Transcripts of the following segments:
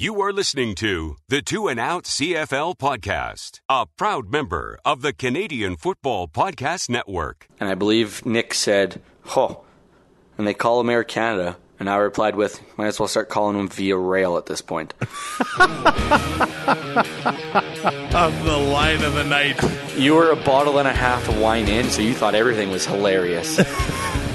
You are listening to the Two and Out CFL podcast, a proud member of the Canadian Football Podcast Network. And I believe Nick said, "Oh," and they call him Air Canada. And I replied with, "Might as well start calling him Via Rail at this point." of the line of the night. You were a bottle and a half of wine in, so you thought everything was hilarious.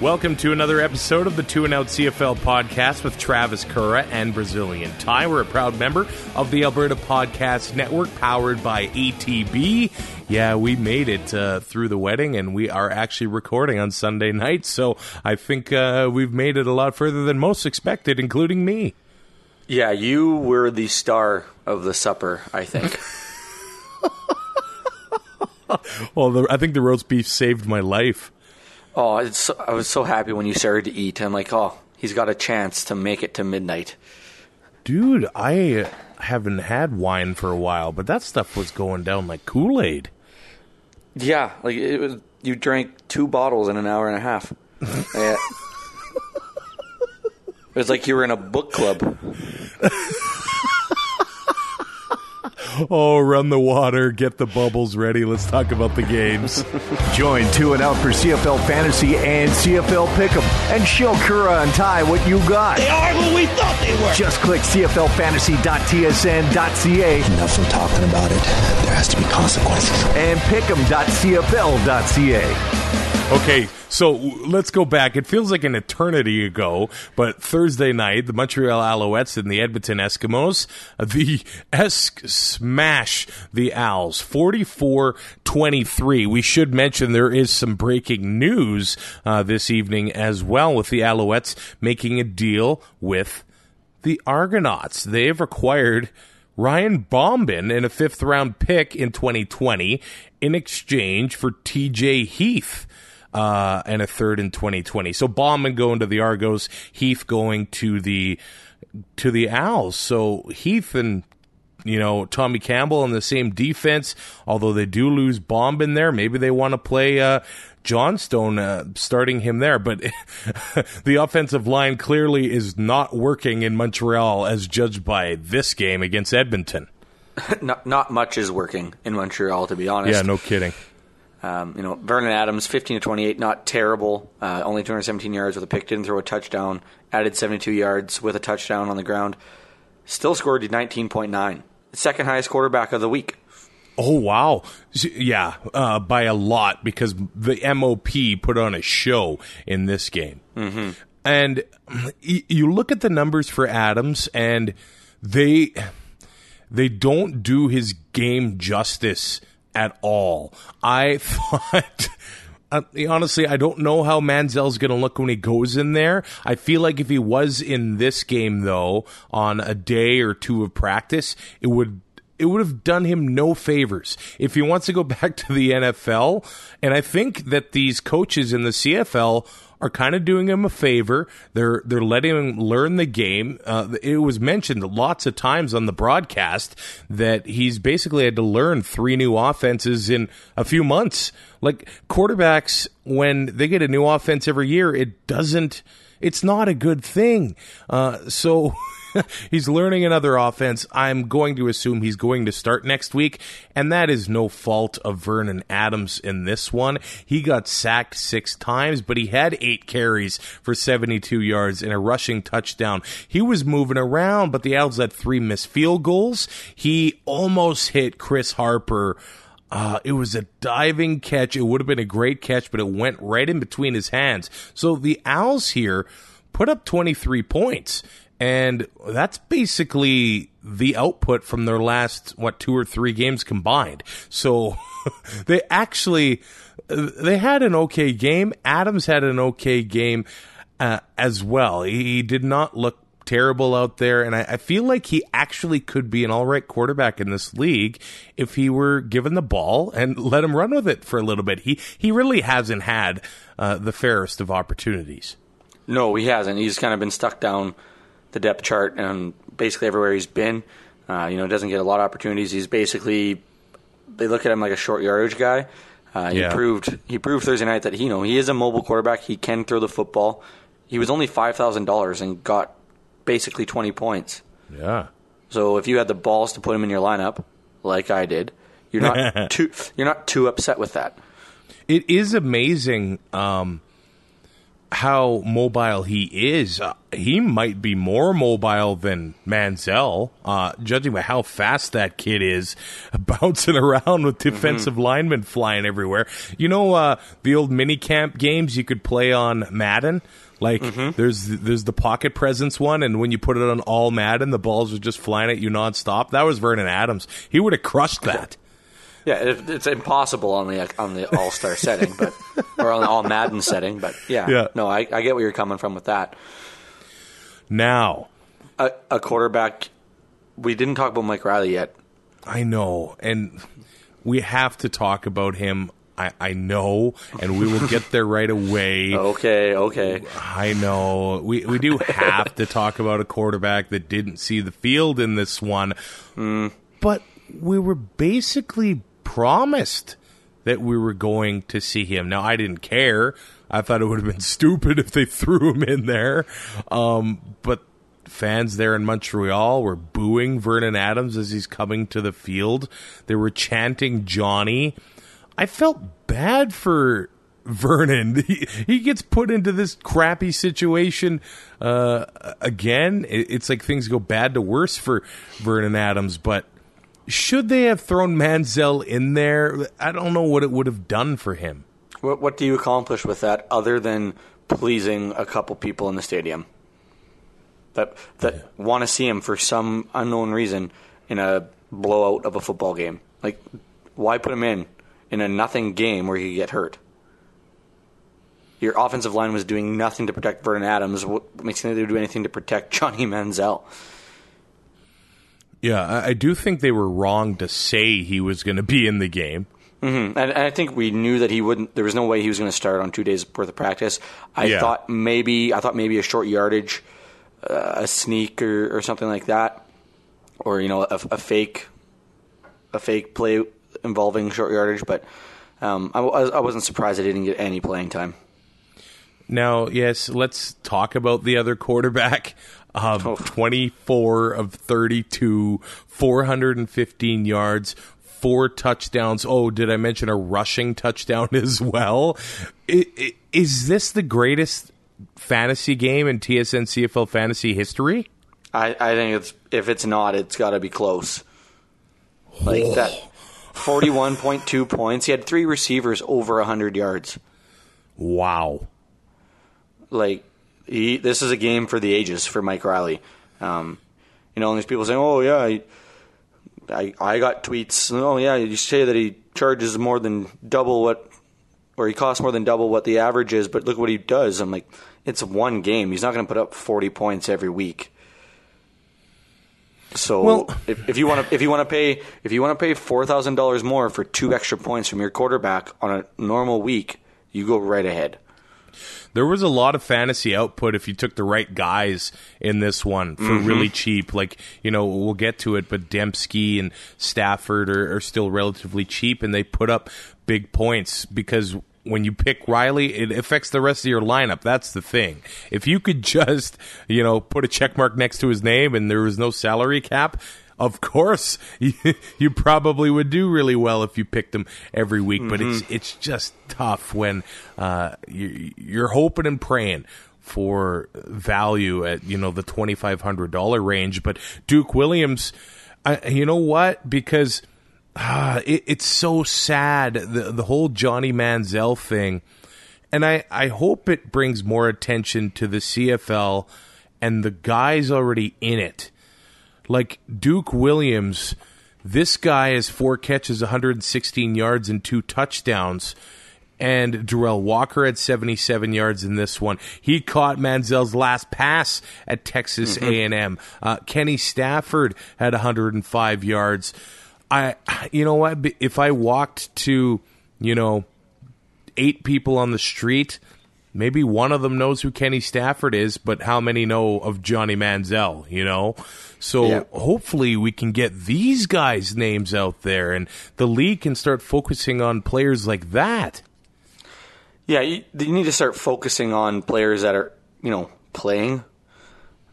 Welcome to another episode of the Two and Out CFL podcast with Travis Kura and Brazilian Ty. We're a proud member of the Alberta Podcast Network, powered by ATB. Yeah, we made it uh, through the wedding, and we are actually recording on Sunday night. So I think uh, we've made it a lot further than most expected, including me. yeah, you were the star of the supper. I think. Well, the, I think the roast beef saved my life. Oh, it's I was so happy when you started to eat. I'm like, oh, he's got a chance to make it to midnight. Dude, I haven't had wine for a while, but that stuff was going down like Kool Aid. Yeah, like it was. You drank two bottles in an hour and a half. Yeah. It was like you were in a book club. Oh, run the water, get the bubbles ready. Let's talk about the games. Join Two and Out for CFL Fantasy and CFL Pick'em, and show Kura and Ty what you got. They are who we thought they were. Just click CFLFantasy.tsn.ca Enough of talking about it. There has to be consequences. and Pick'em.cfl.ca. Okay, so let's go back. It feels like an eternity ago, but Thursday night, the Montreal Alouettes and the Edmonton Eskimos, uh, the Esk smash the Owls 44 23. We should mention there is some breaking news uh, this evening as well with the Alouettes making a deal with the Argonauts. They've acquired Ryan Bomben in a fifth round pick in 2020 in exchange for TJ Heath. Uh, and a third in 2020. So Bomben going to the Argos, Heath going to the to the Owls. So Heath and you know Tommy Campbell in the same defense, although they do lose Bomben there. Maybe they want to play uh, Johnstone, uh, starting him there. But the offensive line clearly is not working in Montreal, as judged by this game against Edmonton. Not not much is working in Montreal, to be honest. Yeah, no kidding. Um, you know, Vernon Adams, 15 to 28, not terrible. Uh, only 217 yards with a pick, didn't throw a touchdown. Added 72 yards with a touchdown on the ground. Still scored 19.9. Second highest quarterback of the week. Oh wow, yeah, uh, by a lot because the MOP put on a show in this game, mm-hmm. and you look at the numbers for Adams, and they they don't do his game justice at all. I thought. Uh, honestly, I don't know how Manziel's going to look when he goes in there. I feel like if he was in this game, though, on a day or two of practice, it would it would have done him no favors if he wants to go back to the NFL. And I think that these coaches in the CFL are kind of doing him a favor. They're they're letting him learn the game. Uh, it was mentioned lots of times on the broadcast that he's basically had to learn three new offenses in a few months. Like quarterbacks, when they get a new offense every year, it doesn't. It's not a good thing. Uh, so. he's learning another offense. I'm going to assume he's going to start next week, and that is no fault of Vernon Adams in this one. He got sacked six times, but he had eight carries for 72 yards and a rushing touchdown. He was moving around, but the Owls had three missed field goals. He almost hit Chris Harper. Uh, it was a diving catch. It would have been a great catch, but it went right in between his hands. So the Owls here put up 23 points. And that's basically the output from their last, what, two or three games combined. So they actually, they had an okay game. Adams had an okay game uh, as well. He did not look terrible out there, and I, I feel like he actually could be an all right quarterback in this league if he were given the ball and let him run with it for a little bit. He he really hasn't had uh, the fairest of opportunities. No, he hasn't. He's kind of been stuck down the depth chart and basically everywhere he's been. Uh, you know, doesn't get a lot of opportunities. He's basically they look at him like a short yardage guy. Uh, he Yeah. proved he proved Thursday night that he you know he is a mobile quarterback. He can throw the football. He was only five thousand dollars and got basically twenty points. Yeah. So if you had the balls to put him in your lineup, like I did, you're not too you're not too upset with that. It is amazing um, how mobile he is. Uh, he might be more mobile than Manziel, uh, judging by how fast that kid is, bouncing around with defensive linemen flying everywhere. You know, uh, the old mini camp games you could play on Madden. Like mm-hmm. there's there's the pocket presence one, and when you put it on all Madden, the balls are just flying at you nonstop. That was Vernon Adams. He would have crushed that. Yeah, it, it's impossible on the on the All Star setting, but or on the All Madden setting. But yeah, Yeah. no, I, I get where you're coming from with that. Now, A, a quarterback. We didn't talk about Mike Reilly yet. I know, and we have to talk about him. I, I know, and we will get there right away. Okay, okay. I know. We we do have to talk about a quarterback that didn't see the field in this one. But we were basically promised that we were going to see him. Now I didn't care. I thought it would have been stupid if they threw him in there. Um, but fans there in Montreal were booing Vernon Adams as he's coming to the field. They were chanting Johnny. I felt bad for Vernon. He, he gets put into this crappy situation uh, again. It- It's like things go bad to worse for Vernon Adams, but should they have thrown Manziel in there? I don't know what it would have done for him. What what do you accomplish with that other than pleasing a couple people in the stadium that that want to see him for some unknown reason in a blowout of a football game? Like, why put him in in a nothing game where he could get hurt? Your offensive line was doing nothing to protect Vernon Adams. What makes you think they would do anything to protect Johnny Manziel? Yeah, I, I do think they were wrong to say he was going to be in the game. And, and I think we knew that he wouldn't. There was no way he was going to start on two days worth of practice. I Yeah. thought maybe I thought maybe a short yardage, uh, a sneak or, or something like that, or you know a, a fake, a fake play involving short yardage. But um, I, I wasn't surprised I didn't get any playing time. Now, yes, let's talk about the other quarterback. Um, Oh. 24 of 32, 415 yards, four touchdowns. Oh, did I mention a rushing touchdown as well? Is this the greatest fantasy game in TSN CFL fantasy history? I, I think it's if it's not, it's got to be close. Like that, forty-one point two points. He had three receivers over hundred yards. Wow. like he, this is a game for the ages for Mike Reilly. Um, you know, and there's people saying, "Oh yeah, I, I, I got tweets. Oh yeah, you say that he charges more than double what, or he costs more than double what the average is, but look what he does." I'm like, it's one game. He's not going to put up 40 points every week. So Well- if, if you want to if you want to pay if you want to pay four thousand dollars more for two extra points from your quarterback on a normal week, you go right ahead. There was a lot of fantasy output if you took the right guys in this one for mm-hmm. really cheap. Like, you know, we'll get to it, but Demski and Stafford are, are still relatively cheap and they put up big points because when you pick Reilly, it affects the rest of your lineup. That's the thing. If you could just, you know, put a check mark next to his name and there was no salary cap, of course, you, you probably would do really well if you picked him every week. But it's it's just tough when uh, you, you're hoping and praying for value at you know the twenty five hundred dollar range. But Duke Williams, I, you know what? Because ah, it, it's so sad the the whole Johnny Manziel thing, and I I hope it brings more attention to the CFL and the guys already in it like Duke Williams, this guy has four catches, 116 yards, and two touchdowns. And Derel Walker had 77 yards in this one. He caught Manziel's last pass at Texas A&M. Uh, Kenny Stafford had 105 yards. I, you know what? If I walked to, you know, eight people on the street, maybe one of them knows who Kenny Stafford is, but how many know of Johnny Manziel, you know? So Yeah. hopefully we can get these guys' names out there and the league can start focusing on players like that. Yeah, you, you need to start focusing on players that are, you know, playing.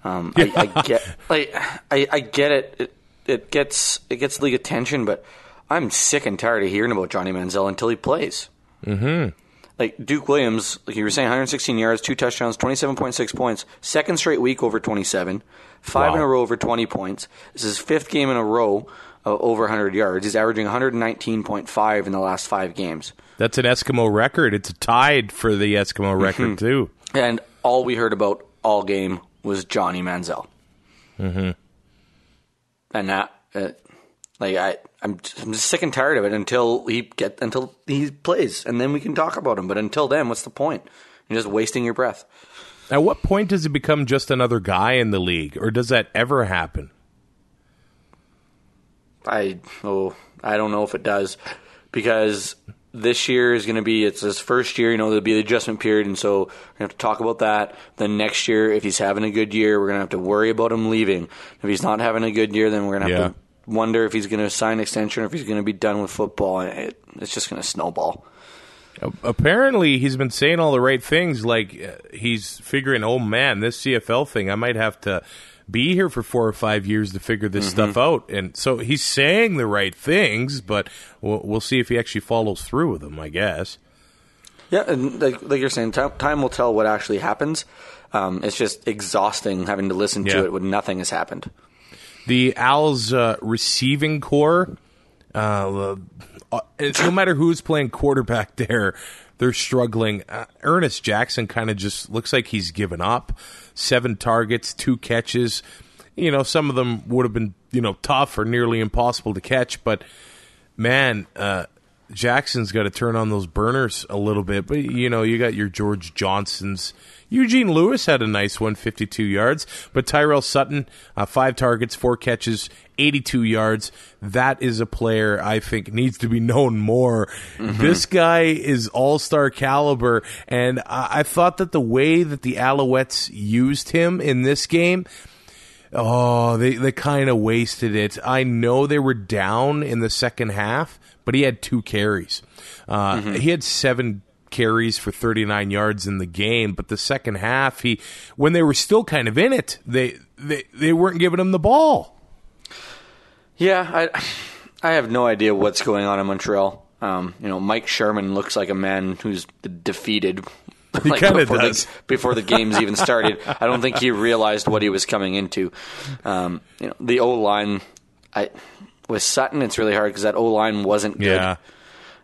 Um, I, I get, like, I, I get it. It. Gets it gets league attention, but I'm sick and tired of hearing about Johnny Manziel until he plays. Mm-hmm. Like Duke Williams, like you were saying, 116 yards, two touchdowns, 27.6 points, second straight week over 27, five Wow. in a row over 20 points. This is his fifth game in a row uh, over 100 yards. He's averaging 119.5 in the last five games. That's an Eskimo record. It's tied for the Eskimo record too. And all we heard about all game was Johnny Manziel. Mm-hmm. And that, uh, like, I, I'm, just, I'm just sick and tired of it until he get until he plays, and then we can talk about him. But until then, what's the point? You're just wasting your breath. At what point does he become just another guy in the league, or does that ever happen? I oh, I don't know if it does because this year is going to be it's his first year. You know, there'll be the adjustment period, and so we have to talk about that. Then next year, if he's having a good year, we're going to have to worry about him leaving. If he's not having a good year, then we're going to have Yeah. to wonder if he's going to sign an extension or if he's going to be done with football. It, it's just going to snowball. Apparently, he's been saying all the right things. Like uh, he's figuring, oh man, this CFL thing, I might have to be here for four or five years to figure this stuff out. And so he's saying the right things, but we'll, we'll see if he actually follows through with them. I guess. Yeah, and like, like you're saying, time, time will tell what actually happens. Um, it's just exhausting having to listen Yeah. to it when nothing has happened. The Owls' uh, receiving corps, uh, uh, no matter who's playing quarterback there, they're struggling. Uh, Ernest Jackson kind of just looks like he's given up. Seven targets, two catches. You know, some of them would have been, you know, tough or nearly impossible to catch, but man, uh, Jackson's got to turn on those burners a little bit. But you know, you got your George Johnsons. Eugene Lewis had a nice one, 52 yards. But Tyrell Sutton, uh, five targets, four catches, 82 yards. That is a player I think needs to be known more. This guy is all star caliber. And I-, I thought that the way that the Alouettes used him in this game, Oh, they they kind of wasted it. I know they were down in the second half, but he had two carries. Uh, He had seven carries for 39 yards in the game, but the second half, he when they were still kind of in it, they they they weren't giving him the ball. Yeah, I I have no idea what's going on in Montreal. Um, you know, Mike Sherman looks like a man who's defeated. He before does. The, before the games even started, I don't think he realized what he was coming into. Um, you know, the O line, I with Sutton, it's really hard because that O line wasn't good. Yeah,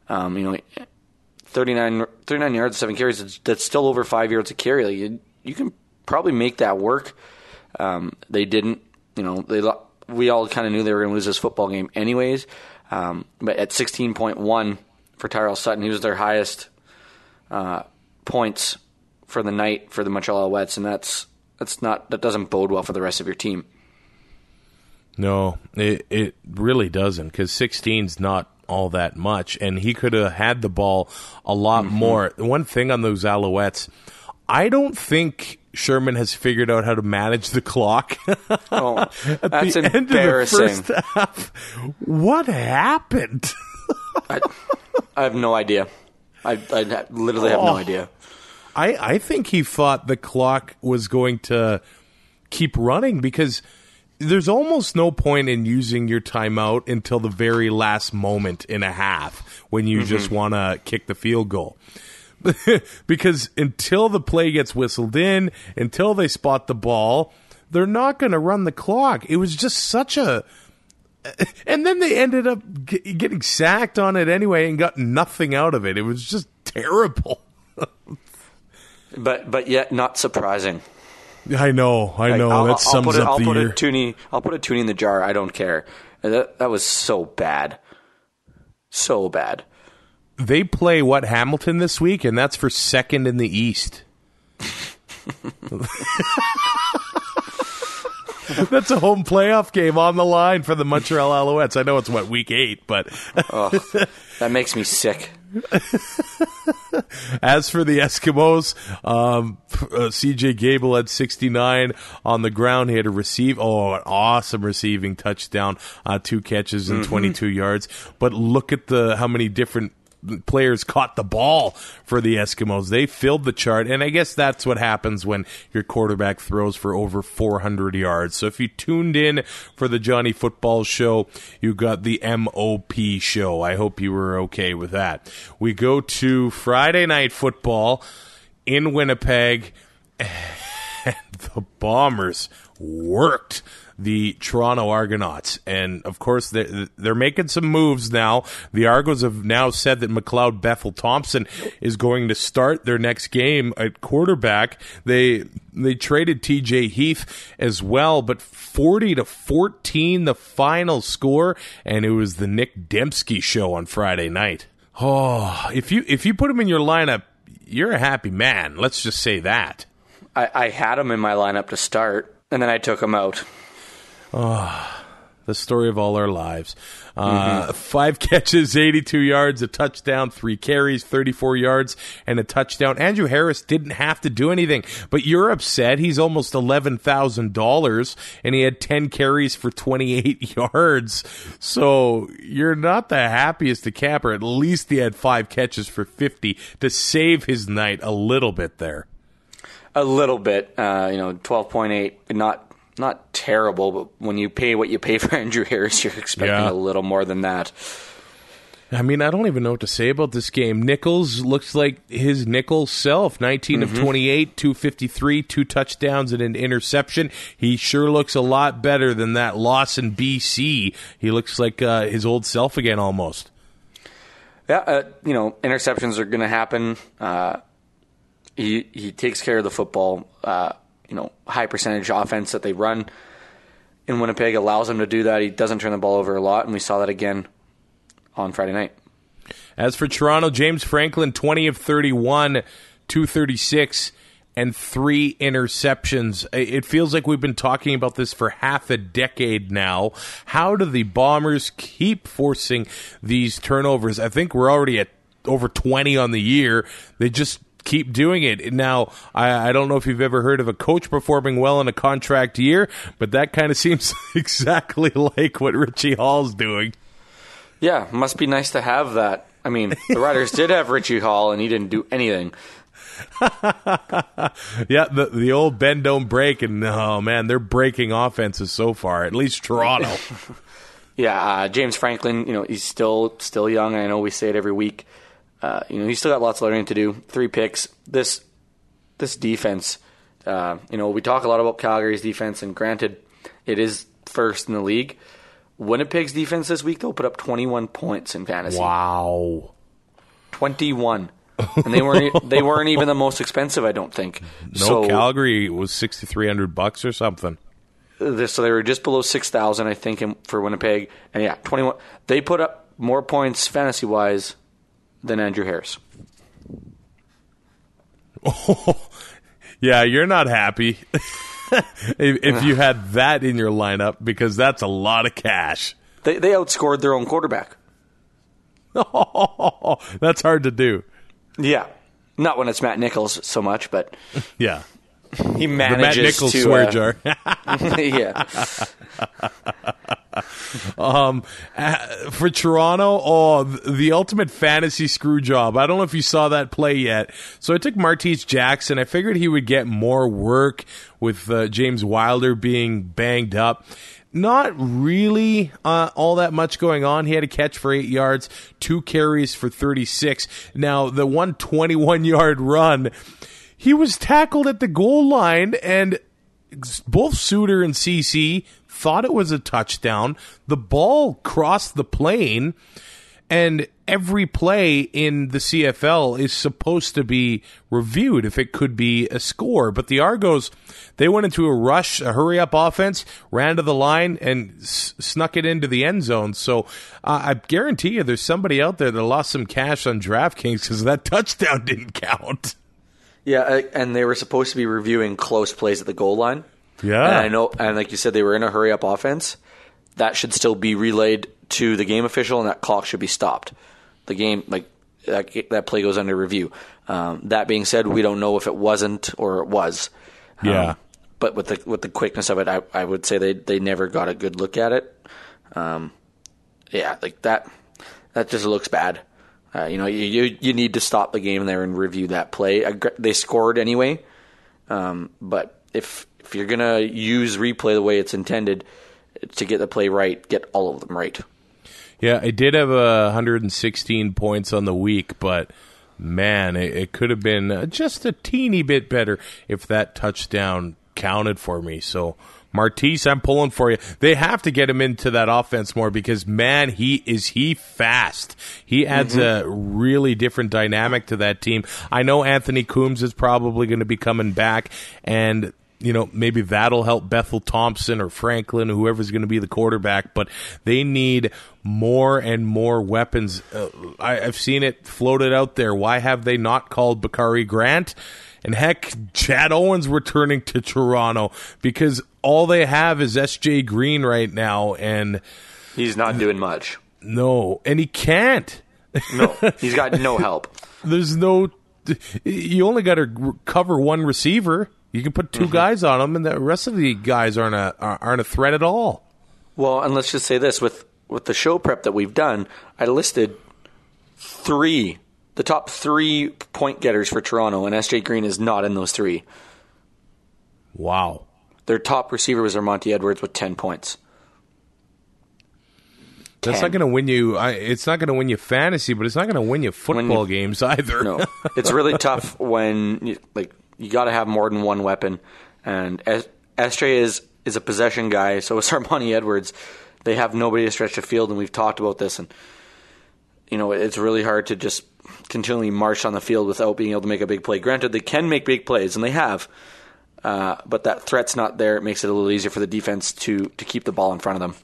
Um, you know, 39, 39 yards, seven carries. that's- That's still over five yards a carry. Like you, you can probably make that work. Um, they didn't. You know, they we all kind of knew they were going to lose this football game anyways. Um, but at sixteen point one for Tyrell Sutton, he was their highest uh, points for the night for the Montreal Alouettes, and that's that's not that doesn't bode well for the rest of your team. no, it it really doesn't because 16's not all that much, and he could have had the ball a lot mm-hmm. more. One thing on those Alouettes, I don't think Sherman has figured out how to manage the clock. Oh, At that's the end of the embarrassing. first half, what happened? I, I have no idea. I, I literally have Oh. no idea. I, I think he thought the clock was going to keep running because there's almost no point in using your timeout until the very last moment in a half when you just mm-hmm. want to kick the field goal. because until the play gets whistled in, until they spot the ball, they're not going to run the clock. It was just such a. And then they ended up g- getting sacked on it anyway and got nothing out of it. It was just terrible. But but yet not surprising. I know, I Like, know. I'll, that I'll sums put it, up I'll the put year. a toonie. I'll put a toonie in the jar. I don't care. That that was so bad, so bad. they play what Hamilton this week, and that's for second in the East. That's a home playoff game on the line for the Montreal Alouettes. I know it's what week eight, but Oh, that makes me sick. as for the Eskimos, um, uh, CJ Gable had 69 on the ground. He had a receive, oh, an awesome receiving touchdown, uh, two catches and 22 yards. But look at the how many different players caught the ball for the Eskimos. They filled the chart, and I guess that's what happens when your quarterback throws for over 400 yards. So if you tuned in for the Johnny Football Show, you got the MOP show. I hope you were okay with that. We go to Friday Night Football in Winnipeg, and the Bombers worked the Toronto Argonauts. And of course, they're, they're making some moves now. The Argos have now said that McLeod Bethel Thompson is going to start their next game at quarterback. They they traded TJ Heath as well, but 40 to 14 the final score, and it was the Nic Demski show on Friday night. Oh, if you if you put him in your lineup, you're a happy man. Let's just say that. I, I had him in my lineup to start, and then I took him out. The story of all our lives. Uh, Five catches, 82 yards, a touchdown, three carries, 34 yards, and a touchdown. Andrew Harris didn't have to do anything, but you're upset. He's almost $11,000 and he had 10 carries for 28 yards. So you're not the happiest of camper. At least he had five catches for 50 to save his night a little bit there. A little bit, uh, you know, twelve point eight, not not terrible, but when you pay what you pay for Andrew Harris, you're expecting Yeah. a little more than that. I mean, I don't even know what to say about this game. Nichols looks like his Nichols self. 19 of 28, 253, two touchdowns and an interception. He sure looks a lot better than that loss in BC. He looks like uh, his old self again almost. Yeah, uh, you know, interceptions are going to happen. Uh, he he takes care of the football. You know, high percentage offense that they run in Winnipeg allows him to do that. He doesn't turn the ball over a lot, and we saw that again on Friday night. As for Toronto, James Franklin, 20 of 31, 236, and three interceptions. It feels like we've been talking about this for half a decade now. How do the Bombers keep forcing these turnovers? I think we're already at over 20 on the year. They just keep doing it. Now, I, I don't know if you've ever heard of a coach performing well in a contract year, but that kind of seems exactly like what Richie Hall's doing. Yeah, must be nice to have that. I mean, the Riders did have Richie Hall, and he didn't do anything. Yeah, the the old bend don't break, and oh man, they're breaking offenses so far. At least Toronto. Yeah, uh, James Franklin, you know, he's still still young. I know we say it every week. Uh, you know, he's still got lots of learning to do. Three picks. This this defense, uh, you know, we talk a lot about Calgary's defense, and granted, it is first in the league. Winnipeg's defense this week though put up 21 points in fantasy. wow. 21. and they weren't they weren't even the most expensive, I don't think. No, so, Calgary was sixty three hundred bucks or something. This- so they were just below 6,000, I think, in, for Winnipeg. And yeah, 21. They put up more points fantasy wise than Andrew Harris. Oh, Yeah, you're not happy if, if you had that in your lineup because that's a lot of cash. They, they outscored their own quarterback. Oh, that's hard to do. Yeah. Not when it's Matt Nichols so much, but Yeah, he manages the Matt Nichols to. swear uh, jar. yeah. Um, uh, for Toronto, oh, the ultimate fantasy screw job. I don't know if you saw that play yet. So I took Martese Jackson. I figured he would get more work with uh, James Wilder being banged up. Not really uh, all that much going on. He had a catch for eight yards, two carries for 36. Now, the one 21 yard run, he was tackled at the goal line and both Suitor and CC thought it was a touchdown. The ball crossed the plane, And every play in the CFL is supposed to be reviewed if it could be a score. But the Argos, they went into a rush, a hurry up offense, ran to the line, and s- snuck it into the end zone. So uh, I guarantee you there's somebody out there that lost some cash on DraftKings because that touchdown didn't count. Yeah, uh, and they were supposed to be reviewing close plays at the goal line. Yeah. And I know, and like you said, they were in a hurry up offense. That should still be relayed to the game official, and that clock should be stopped. The game, like that, that play goes under review. Um, that being said, we don't know if it wasn't or it was. Um, Yeah. but with the with the quickness of it, I, I would say they they never got a good look at it. Um, yeah, like that that just looks bad. Uh, you know, you, you need to stop the game there and review that play. They scored anyway, um, but if if you're gonna use replay the way it's intended to get the play right, get all of them right. Yeah, I did have uh, 116 points on the week, but man, it, it could have been uh, just a teeny bit better if that touchdown counted for me. So, Martese, I'm pulling for you. They have to get him into that offense more because man, he is he fast. He adds a really different dynamic to that team. I know Anthony Coombs is probably going to be coming back, and you know, maybe that'll help Bethel Thompson or Franklin, whoever's going to be the quarterback, but they need more and more weapons. Uh, I, I've seen it floated out there. Why have they not called Bakari Grant? And heck, Chad Owens returning to Toronto because all they have is SJ Green right now. And He's not doing much. no, and he can't. No, he's got no help. There's no, you only got to cover one receiver. You can put 2 mm-hmm. guys on him, and the rest of the guys aren't a aren't a threat at all. Well, and let's just say this with with the show prep that we've done, I listed three, the top three point getters for Toronto, and SJ Green is not in those three. Wow. Their top receiver was Armani Edwards with ten points. That's not going to win you. I, it's not going to win you fantasy, but it's not going to win you football you- games either. No, it's really tough when you, like you got to have more than one weapon, and S- SJ is is a possession guy. So is Armani Edwards. They have nobody to stretch the field, and we've talked about this. And you know, it's really hard to just continually march on the field without being able to make a big play. Granted, they can make big plays, and they have. Uh, but that threat's not there. It makes it a little easier for the defense to to keep the ball in front of them.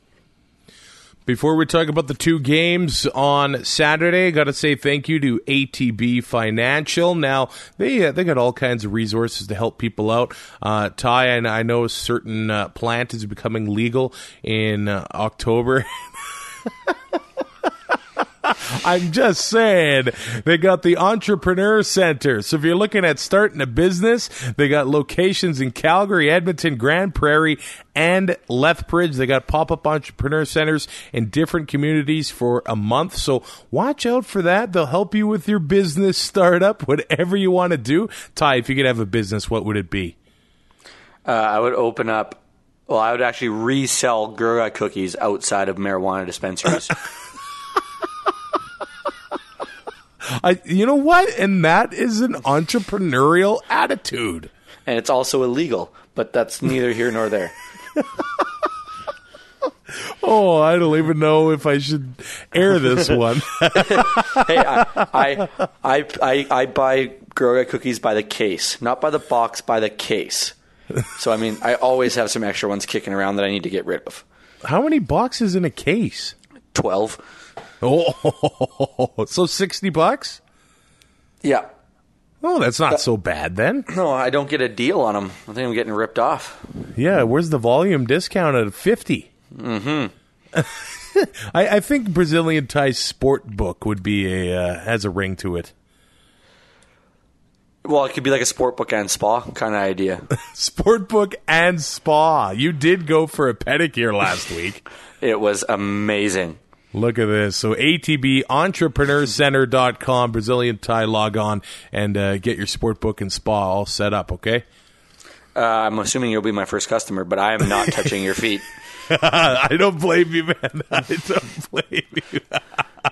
Before we talk about the two games on Saturday, got to say thank you to ATB Financial. Now they uh, they got all kinds of resources to help people out. Uh, Ty, and I know a certain uh, plant is becoming legal in uh, October. I'm just saying they got the Entrepreneur Center. So if you're looking at starting a business, they got locations in Calgary, Edmonton, Grande Prairie, and Lethbridge. They got pop-up entrepreneur centers in different communities for a month. So watch out for that. They'll help you with your business startup, whatever you want to do. Ty, if you could have a business, what would it be? Uh, I would open up. Well, I would actually resell Girl Guide cookies outside of marijuana dispensaries. I, you know what? And that is an entrepreneurial attitude. and it's also illegal, but that's neither here nor there. Oh, I don't even know if I should air this one. hey, I, I, I, I, I buy Girl Guide cookies by the case, not by the box, by the case. So I mean, I always have some extra ones kicking around that I need to get rid of. How many boxes in a case? Twelve. Oh, so 60 bucks? Yeah. Oh, that's not so bad then. No, I don't get a deal on them. I think I'm getting ripped off. Yeah, where's the volume discount at 50? Mm-hmm. I, I think Brazilian Ty sport book would be a uh, has a ring to it. Well, it could be like a sport book and spa kind of idea. Sport book and spa. You did go for a pedicure last week. It was amazing. Look at this. So ATB entrepreneurcenter.com, Brazilian Ty log on and uh, get your sport book and spa all set up, okay? Uh, I'm assuming you'll be my first customer, but I am not touching your feet. I don't blame you, man. I don't blame you.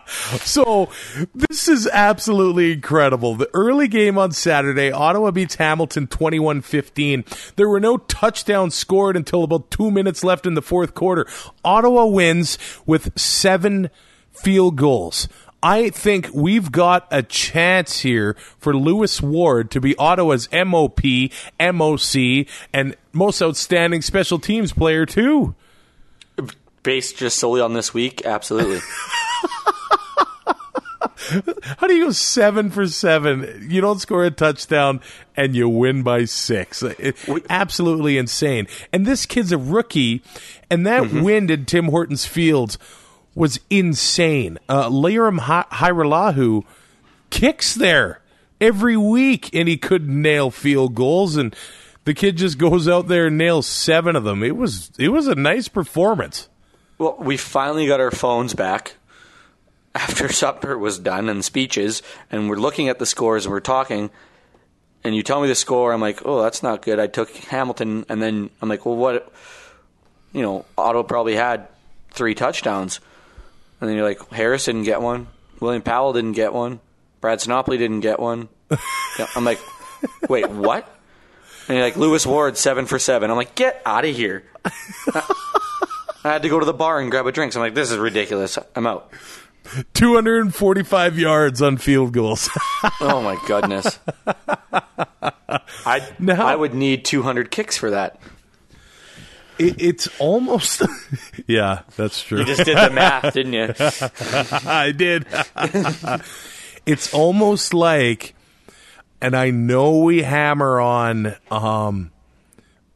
so, this is absolutely incredible. The early game on Saturday, Ottawa beats Hamilton 21 15. There were no touchdowns scored until about two minutes left in the fourth quarter. Ottawa wins with seven field goals. I think we've got a chance here for Lewis Ward to be Ottawa's MOP, MOC, and most outstanding special teams player, too. Based just solely on this week, absolutely. How do you go seven for seven? You don't score a touchdown and you win by six. It- absolutely insane. And this kid's a rookie, and that Mm-hmm. win at Tim Hortons Fields was insane. Uh, Lirim Hi- Hajrullahu kicks there every week, and he couldn't nail field goals. And the kid just goes out there and nails seven of them. It was it was a nice performance. Well, we finally got our phones back after supper was done and speeches, and we're looking at the scores and we're talking. And you tell me the score, I'm like, oh, that's not good. I took Hamilton, and then I'm like, well, what? You know, Otto probably had three touchdowns, and then you're like, Harris didn't get one, William Powell didn't get one, Brad Sinopoli didn't get one. I'm like, wait, what? And you're like, Lewis Ward seven for seven. I'm like, get out of here. I had to go to the bar and grab a drink. So I'm like, this is ridiculous. I'm out. 245 yards on field goals. Oh my goodness. I No. I would need 200 kicks for that. it, it's almost. yeah, that's true. You just did the math, didn't you? I did. it's almost like, and I know we hammer on um,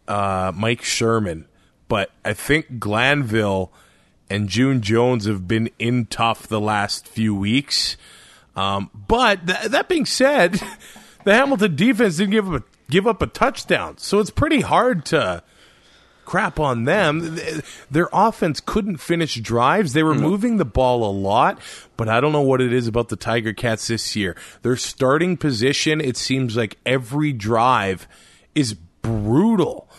uh, Mike Sherman, but I think Glanville and June Jones have been in tough the last few weeks. Um, but th- that being said, the Hamilton defense didn't give up a, give up a touchdown, so it's pretty hard to crap on them. Th- Their offense couldn't finish drives. They were moving the ball a lot, but I don't know what it is about the Tiger Cats this year. Their starting position, it seems like every drive is brutal.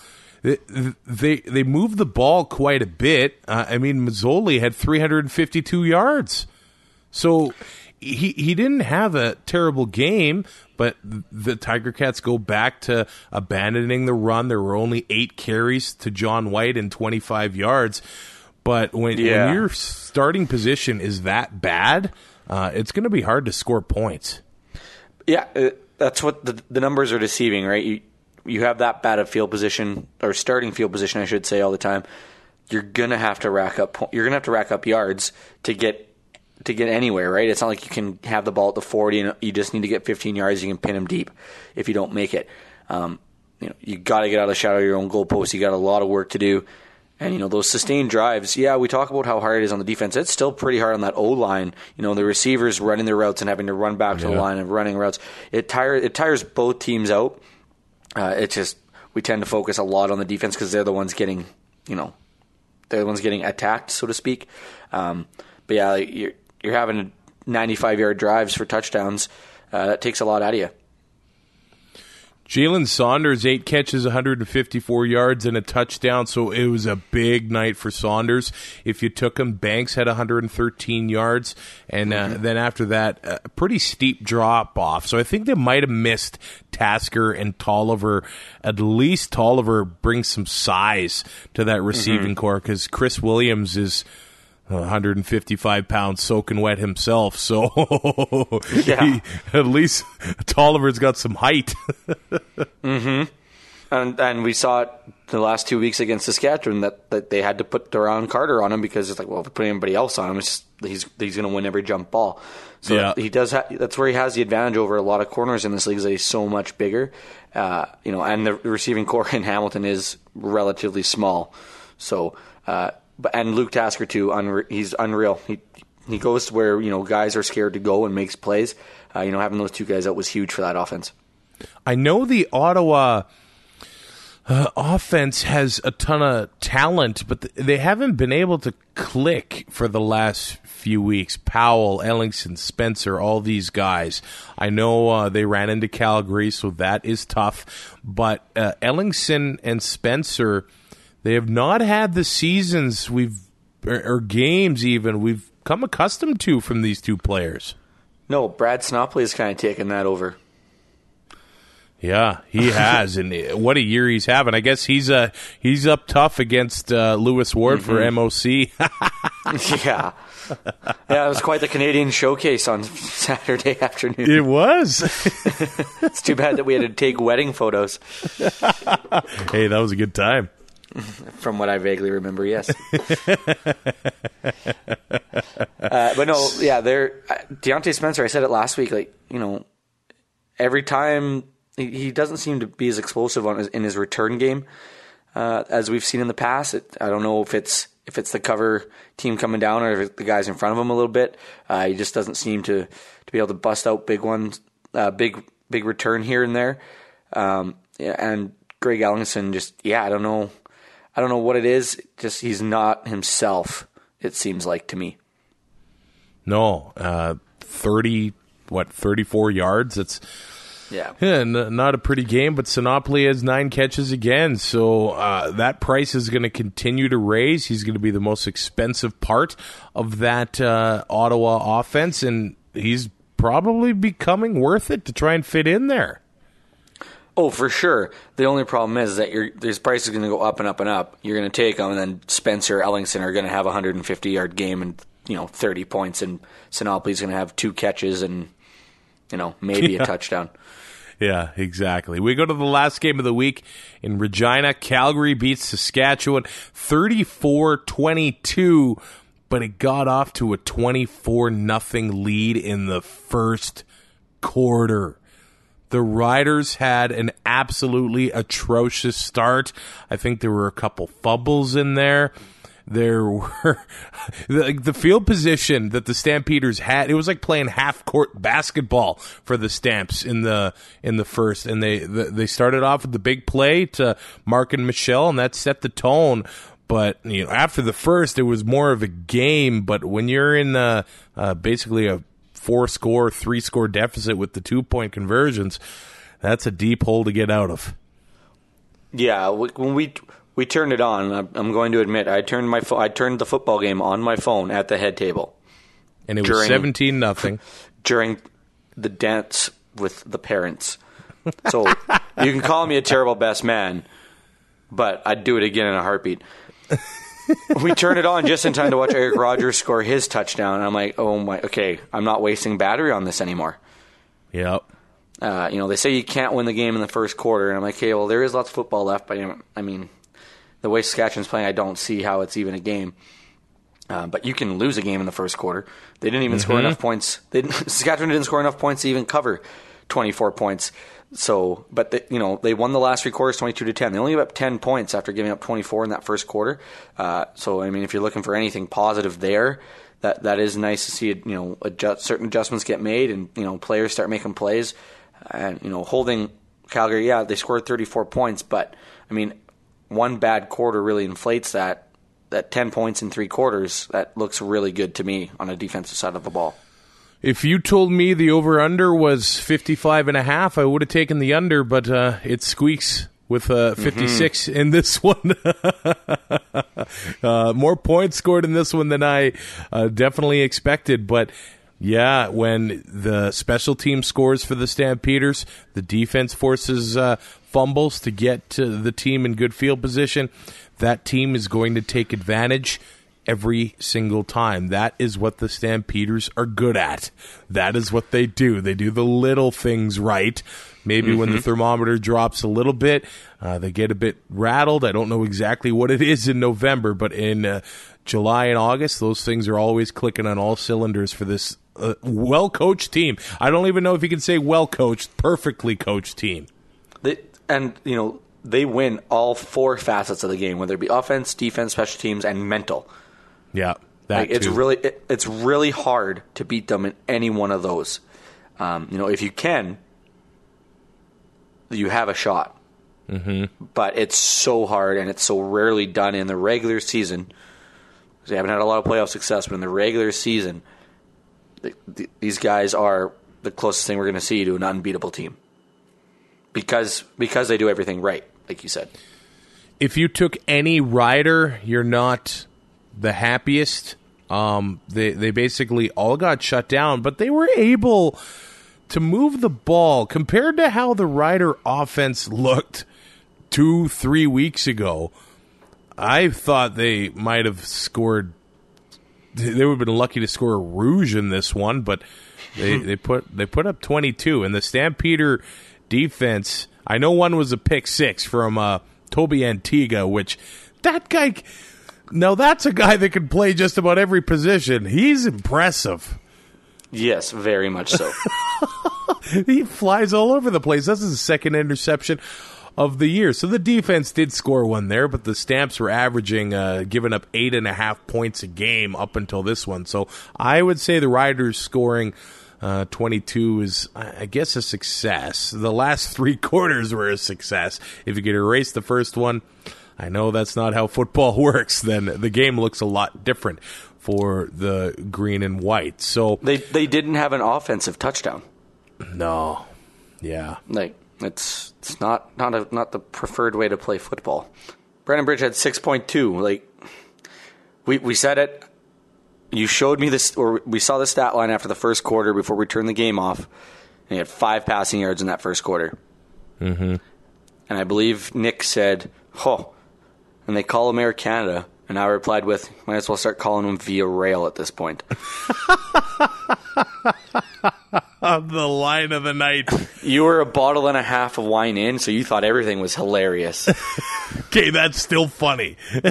They they, they move the ball quite a bit. Uh, I mean, Masoli had 352 yards. So he he didn't have a terrible game, but the Tiger Cats go back to abandoning the run. There were only eight carries to John White and 25 yards. But when, Yeah. when your starting position is that bad, uh, it's going to be hard to score points. Yeah, uh, that's what the, the numbers are deceiving, right? You you have that bad of field position or starting field position, I should say, all the time. You're gonna have to rack up. You're gonna have to rack up yards to get to get anywhere, right? It's not like you can have the ball at the 40 and you just need to get 15 yards. You can pin them deep if you don't make it. Um, you know, you got to get out of the shadow of your own goalpost. You got a lot of work to do. And you know those sustained drives. Yeah, we talk about how hard it is on the defense. It's still pretty hard on that O line. You know the receivers running their routes and having to run back to the line and running routes. It tires it tires both teams out. Uh, it's just we tend to focus a lot on the defense because they're the ones getting you know they're the ones getting attacked, so to speak. Um, but yeah, you're you're having 95 yard drives for touchdowns. Uh, that takes a lot out of you. Jalen Saunders, eight catches, 154 yards, and a touchdown. So it was a big night for Saunders. If you took him, Banks had 113 yards. And uh, then after that, a pretty steep drop off. So I think they might have missed Tasker and Tolliver. At least Tolliver brings some size to that receiving corps because Chris Williams is. 155 pounds soaking wet himself, so Yeah. he- at least Tolliver's got some height. And and we saw it the last two weeks against Saskatchewan that, that they had to put Duran Carter on him because it's like, well, if we put anybody else on him, it's just, he's he's going to win every jump ball. So Yeah. he does. Ha- that's where he has the advantage over a lot of corners in this league. Is that he's so much bigger, uh, you know, and the receiving corps in Hamilton is relatively small. So, uh, but and Luke Tasker too. Unre- he's unreal. He he goes to where you know guys are scared to go and makes plays. Uh, you know, having those two guys out was huge for that offense. I know the Ottawa uh, offense has a ton of talent, but th- they haven't been able to click for the last few weeks. Powell, Ellingson, Spencer, all these guys. I know uh, they ran into Calgary, so that is tough. But uh, Ellingson and Spencer, they have not had the seasons we've or, or games even we've come accustomed to from these two players. No, Brad Sinopoli is kind of taking that over. Yeah, he has, and what a year he's having. I guess he's uh he's up tough against uh, Lewis Ward for MOC. yeah. Yeah, it was quite the Canadian showcase on Saturday afternoon. It was. It's too bad that we had to take wedding photos, hey, that was a good time. from what I vaguely remember, yes. uh, but no, yeah, there. uh, Diontae Spencer, I said it last week, like, you know, every time he, he doesn't seem to be as explosive on his, in his return game uh, as we've seen in the past. It, I don't know if it's if it's the cover team coming down or if the guys in front of him a little bit. Uh, he just doesn't seem to to be able to bust out big ones, uh, big big return here and there. Um, and Greg Ellingson, just yeah, I don't know, I don't know what it is. Just he's not himself. It seems like to me. No, uh, thirty what thirty four yards. It's Yeah. yeah, n- not a pretty game, but Sinopoli has nine catches again, so uh, that price is going to continue to raise. He's going to be the most expensive part of that uh, Ottawa offense, and he's probably becoming worth it to try and fit in there. Oh, for sure. The only problem is that your this price is going to go up and up and up. You're going to take them, and then Spencer Ellingson are going to have a 150 yard game and you know 30 points, and Sinopoli's going to have two catches and you know maybe Yeah. a touchdown. Yeah, exactly. We go to the last game of the week in Regina. Calgary beats Saskatchewan 34 22, but it got off to a 24 nothing lead in the first quarter. The Riders had an absolutely atrocious start. I think there were a couple fumbles in there. There were the, the field position that the Stampeders had. It was like playing half court basketball for the Stamps in the in the first, and they the, they started off with the big play to Marken Michel, and that set the tone. But you know, after the first, it was more of a game. But when you're in uh, uh, basically a four score, three score deficit with the two point conversions, that's a deep hole to get out of. Yeah, when we we turned it on, I'm- going to admit I turned my pho- I turned the football game on my phone at the head table And it was seventeen nothing. during the dance with the parents. So you can call me a terrible best man, but I'd do it again in a heartbeat. We turned it on just in time to watch Eric Rogers score his touchdown. And I'm like, oh my, okay, I'm not wasting battery on this anymore. Yep. Uh, you know, they say you can't win the game in the first quarter, and I'm like, okay, well, there is lots of football left, but I mean, the way Saskatchewan's playing, I don't see how it's even a game. Uh, but you can lose a game in the first quarter. They didn't even score enough points. They didn't, Saskatchewan didn't score enough points to even cover 24 points. So, but you know, they won the last three quarters 22 to 10. They only gave up 10 points after giving up 24 in that first quarter. Uh, so, I mean, if you're looking for anything positive there, that that is nice to see. You know, adjust, certain adjustments get made, and you know, players start making plays. And you know, holding Calgary, yeah, they scored 34 points, but I mean, one bad quarter really inflates that. That 10 points in three quarters, that looks really good to me on a defensive side of the ball. If you told me the over under was 55 and a half, I would have taken the under, but uh, it squeaks with uh, 56 in this one. uh, more points scored in this one than I uh, definitely expected, but yeah, when the special team scores for the Stampeders, the defense forces uh, fumbles to get to the team in good field position. That team is going to take advantage every single time. That is what the Stampeders are good at. That is what they do. They do the little things right. Maybe when the thermometer drops a little bit, uh, they get a bit rattled. I don't know exactly what it is in November, but in uh, July and August, those things are always clicking on all cylinders for this uh, well coached team. I don't even know if you can say well coached, perfectly coached team. They, and you know they win all four facets of the game, whether it be offense, defense, special teams, and mental. Yeah, that Like, it's really it, it's really hard to beat them in any one of those. Um, you know, if you can, you have a shot. Mm-hmm. But it's so hard, and it's so rarely done in the regular season. They haven't had a lot of playoff success, but in the regular season, th th these guys are the closest thing we're going to see to an unbeatable team because because they do everything right, like you said. if you took any rider, you're not the happiest. Um, they they basically all got shut down, but they were able to move the ball compared to how the rider offense looked two three weeks ago. I thought they might have scored they would have been lucky to score a rouge in this one, but they, Hmm. they put they put up 22 and the Stampeder defense. I know one was a pick six from uh, Tobi Antigha, which that guy. Now that's a guy that can play just about every position. He's impressive. Yes, very much so. he flies all over the place. That's his second interception of the year. So the defense did score one there, but the Stamps were averaging, uh, giving up eight and a half points a game up until this one. So I would say the Riders scoring. Uh, 22 is, I I guess, a success. The last three quarters were a success. If you could erase the first one, I know that's not how football works. Then the game looks a lot different for the green and white. So, they they didn't have an offensive touchdown. no. Yeah. Like it's it's not not a, not the preferred way to play football. Brandon Bridge had six point two. Like we we said it. You showed me this, or we saw the stat line after the first quarter before we turned the game off. And he had five passing yards in that first quarter. Mm-hmm. And I believe Nick said, "Oh," and they call them Air Canada. And I replied with, "Might as well start calling them Via Rail at this point." the line of the night. you were a bottle and a half of wine in, so you thought everything was hilarious. Okay, that's still funny.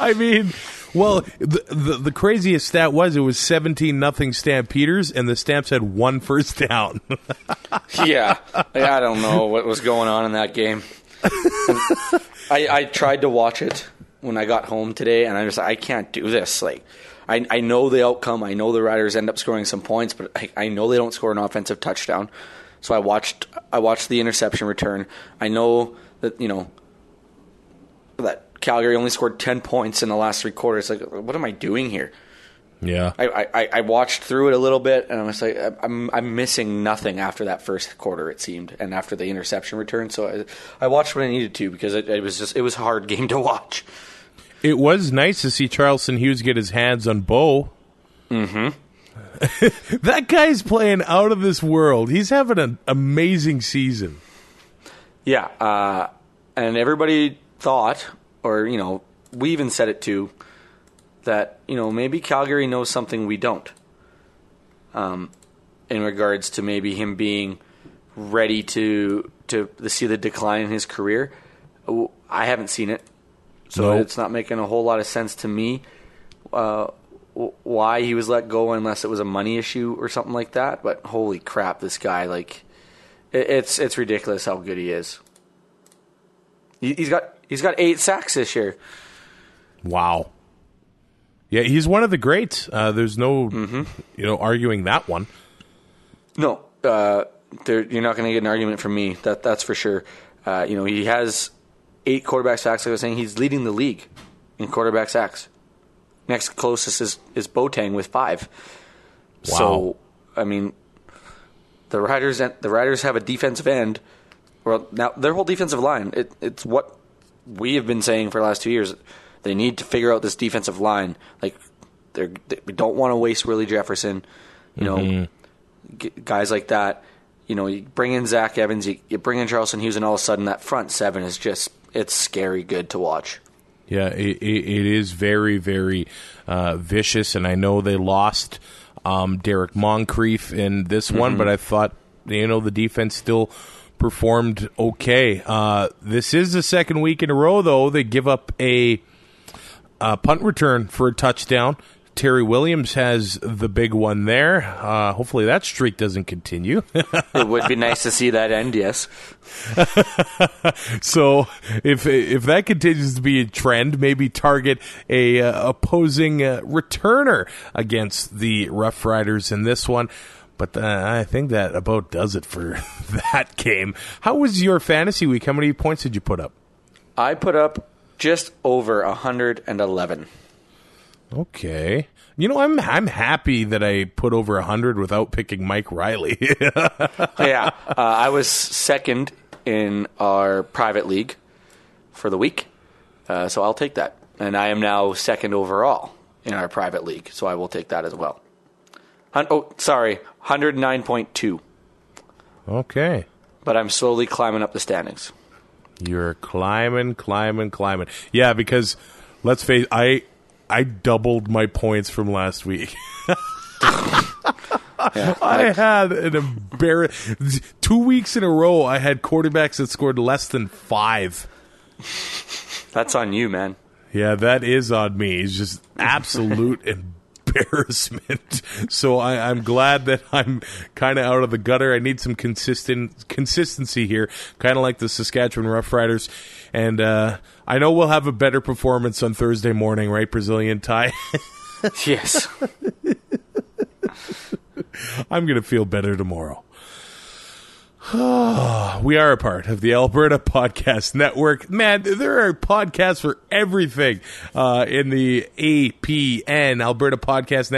I mean, well, the, the the craziest stat was it was seventeen nothing Stampeders, and the Stamps had one first down. yeah, I don't know what was going on in that game. I, I tried to watch it when I got home today, and I was like, I can't do this. Like, I I know the outcome. I know the Riders end up scoring some points, but I, I know they don't score an offensive touchdown. So I watched I watched the interception return. I know that you know that Calgary only scored ten points in the last three quarters. Like, what am I doing here? yeah, I, I, I watched through it a little bit, and I was like, I'm I'm missing nothing after that first quarter. It seemed, and after the interception return, so I, I watched what I needed to because it, it was just it was a hard game to watch. it was nice to see Charleston Hughes get his hands on Bo. Mm-hmm. that guy's playing out of this world. He's having an amazing season. Yeah, uh, and everybody thought, or you know, we even said it too, that you know maybe Calgary knows something we don't. Um, in regards to maybe him being ready to to, see the decline in his career, I haven't seen it, so Nope. it's not making a whole lot of sense to me. Uh, why he was let go unless it was a money issue or something like that? But holy crap, this guy like it's it's ridiculous how good he is. He- He's got he's got eight sacks this year. Wow. Yeah, he's one of the greats. Uh, there's no, Mm-hmm. you know, arguing that one. No, uh, there, you're not going to get an argument from me. That that's for sure. Uh, you know, he has eight quarterback sacks. Like I was saying, he's leading the league in quarterback sacks. Next closest is is Boateng with five. Wow. So, I mean, the Riders the Riders have a defensive end. Well, now their whole defensive line. It, it's what we have been saying for the last two years. They need to figure out this defensive line. Like, they're, they don't want to waste Willie Jefferson. You know, g- guys like that. You know, you bring in Zach Evans, you, you bring in Charleston Hughes, and all of a sudden that front seven is just it's scary good to watch. Yeah, it, it, it is very, very uh, vicious, and I know they lost um, Derrick Moncrief in this one, but I thought you know the defense still performed okay. Uh, this is the second week in a row, though they give up a, a punt return for a touchdown. Terry Williams has the big one there. Uh, hopefully that streak doesn't continue. It would be nice to see that end, yes. So if if that continues to be a trend, maybe target a uh, opposing uh, returner against the Rough Riders in this one. But uh, I think that about does it for that game. How was your fantasy week? How many points did you put up? I put up just over 111. Okay. You know, I'm I'm happy that I put over 100 without picking Mike Reilly. yeah, uh, I was second in our private league for the week, uh, so I'll take that. And I am now second overall in our private league, so I will take that as well. Hun- oh, sorry, 109.2, okay. but I'm slowly climbing up the standings. You're climbing, climbing, climbing. Yeah, because let's face, I I doubled my points from last week. I had an embarrass. Two weeks in a row, I had quarterbacks that scored less than five. That's on you, man. Yeah, that is on me. It's just absolute embarrassment. So I, I'm glad that I'm kind of out of the gutter. I need some consistent consistency here, kind of like the Saskatchewan Roughriders. And uh, I know we'll have a better performance on Thursday morning, right, Brazilian Ty? Yes. I'm going to feel better tomorrow. we are a part of the Alberta Podcast Network. Man, there are podcasts for everything uh, in the APN, Alberta Podcast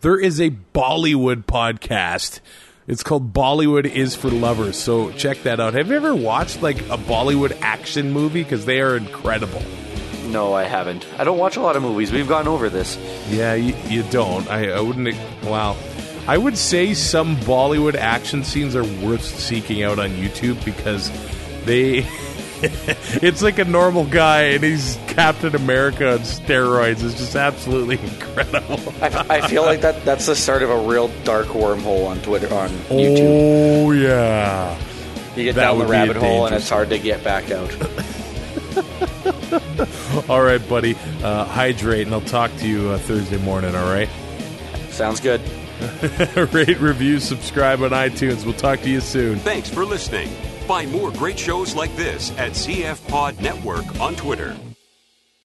There is a Bollywood podcast. It's called Bollywood is for Lovers. So check that out. Have you ever watched like a Bollywood action movie? Because they are incredible. no, I haven't. I don't watch a lot of movies. We've gone over this. Yeah, you, you don't. I, I wouldn't. Wow. I would say some Bollywood action scenes are worth seeking out on YouTube because they. it's like a normal guy and he's Captain America on steroids. It's just absolutely incredible. I, I feel like that that's the start of a real dark wormhole on Twitter on YouTube. Oh, yeah. You get that down the would be a rabbit hole and it's hard to get back out. All right, buddy. Uh, hydrate, and I'll talk to you uh, Thursday morning, all right? Sounds good. Rate, review, subscribe on iTunes. We'll talk to you soon. Thanks for listening. Find more great shows like this at CF Pod Network on Twitter.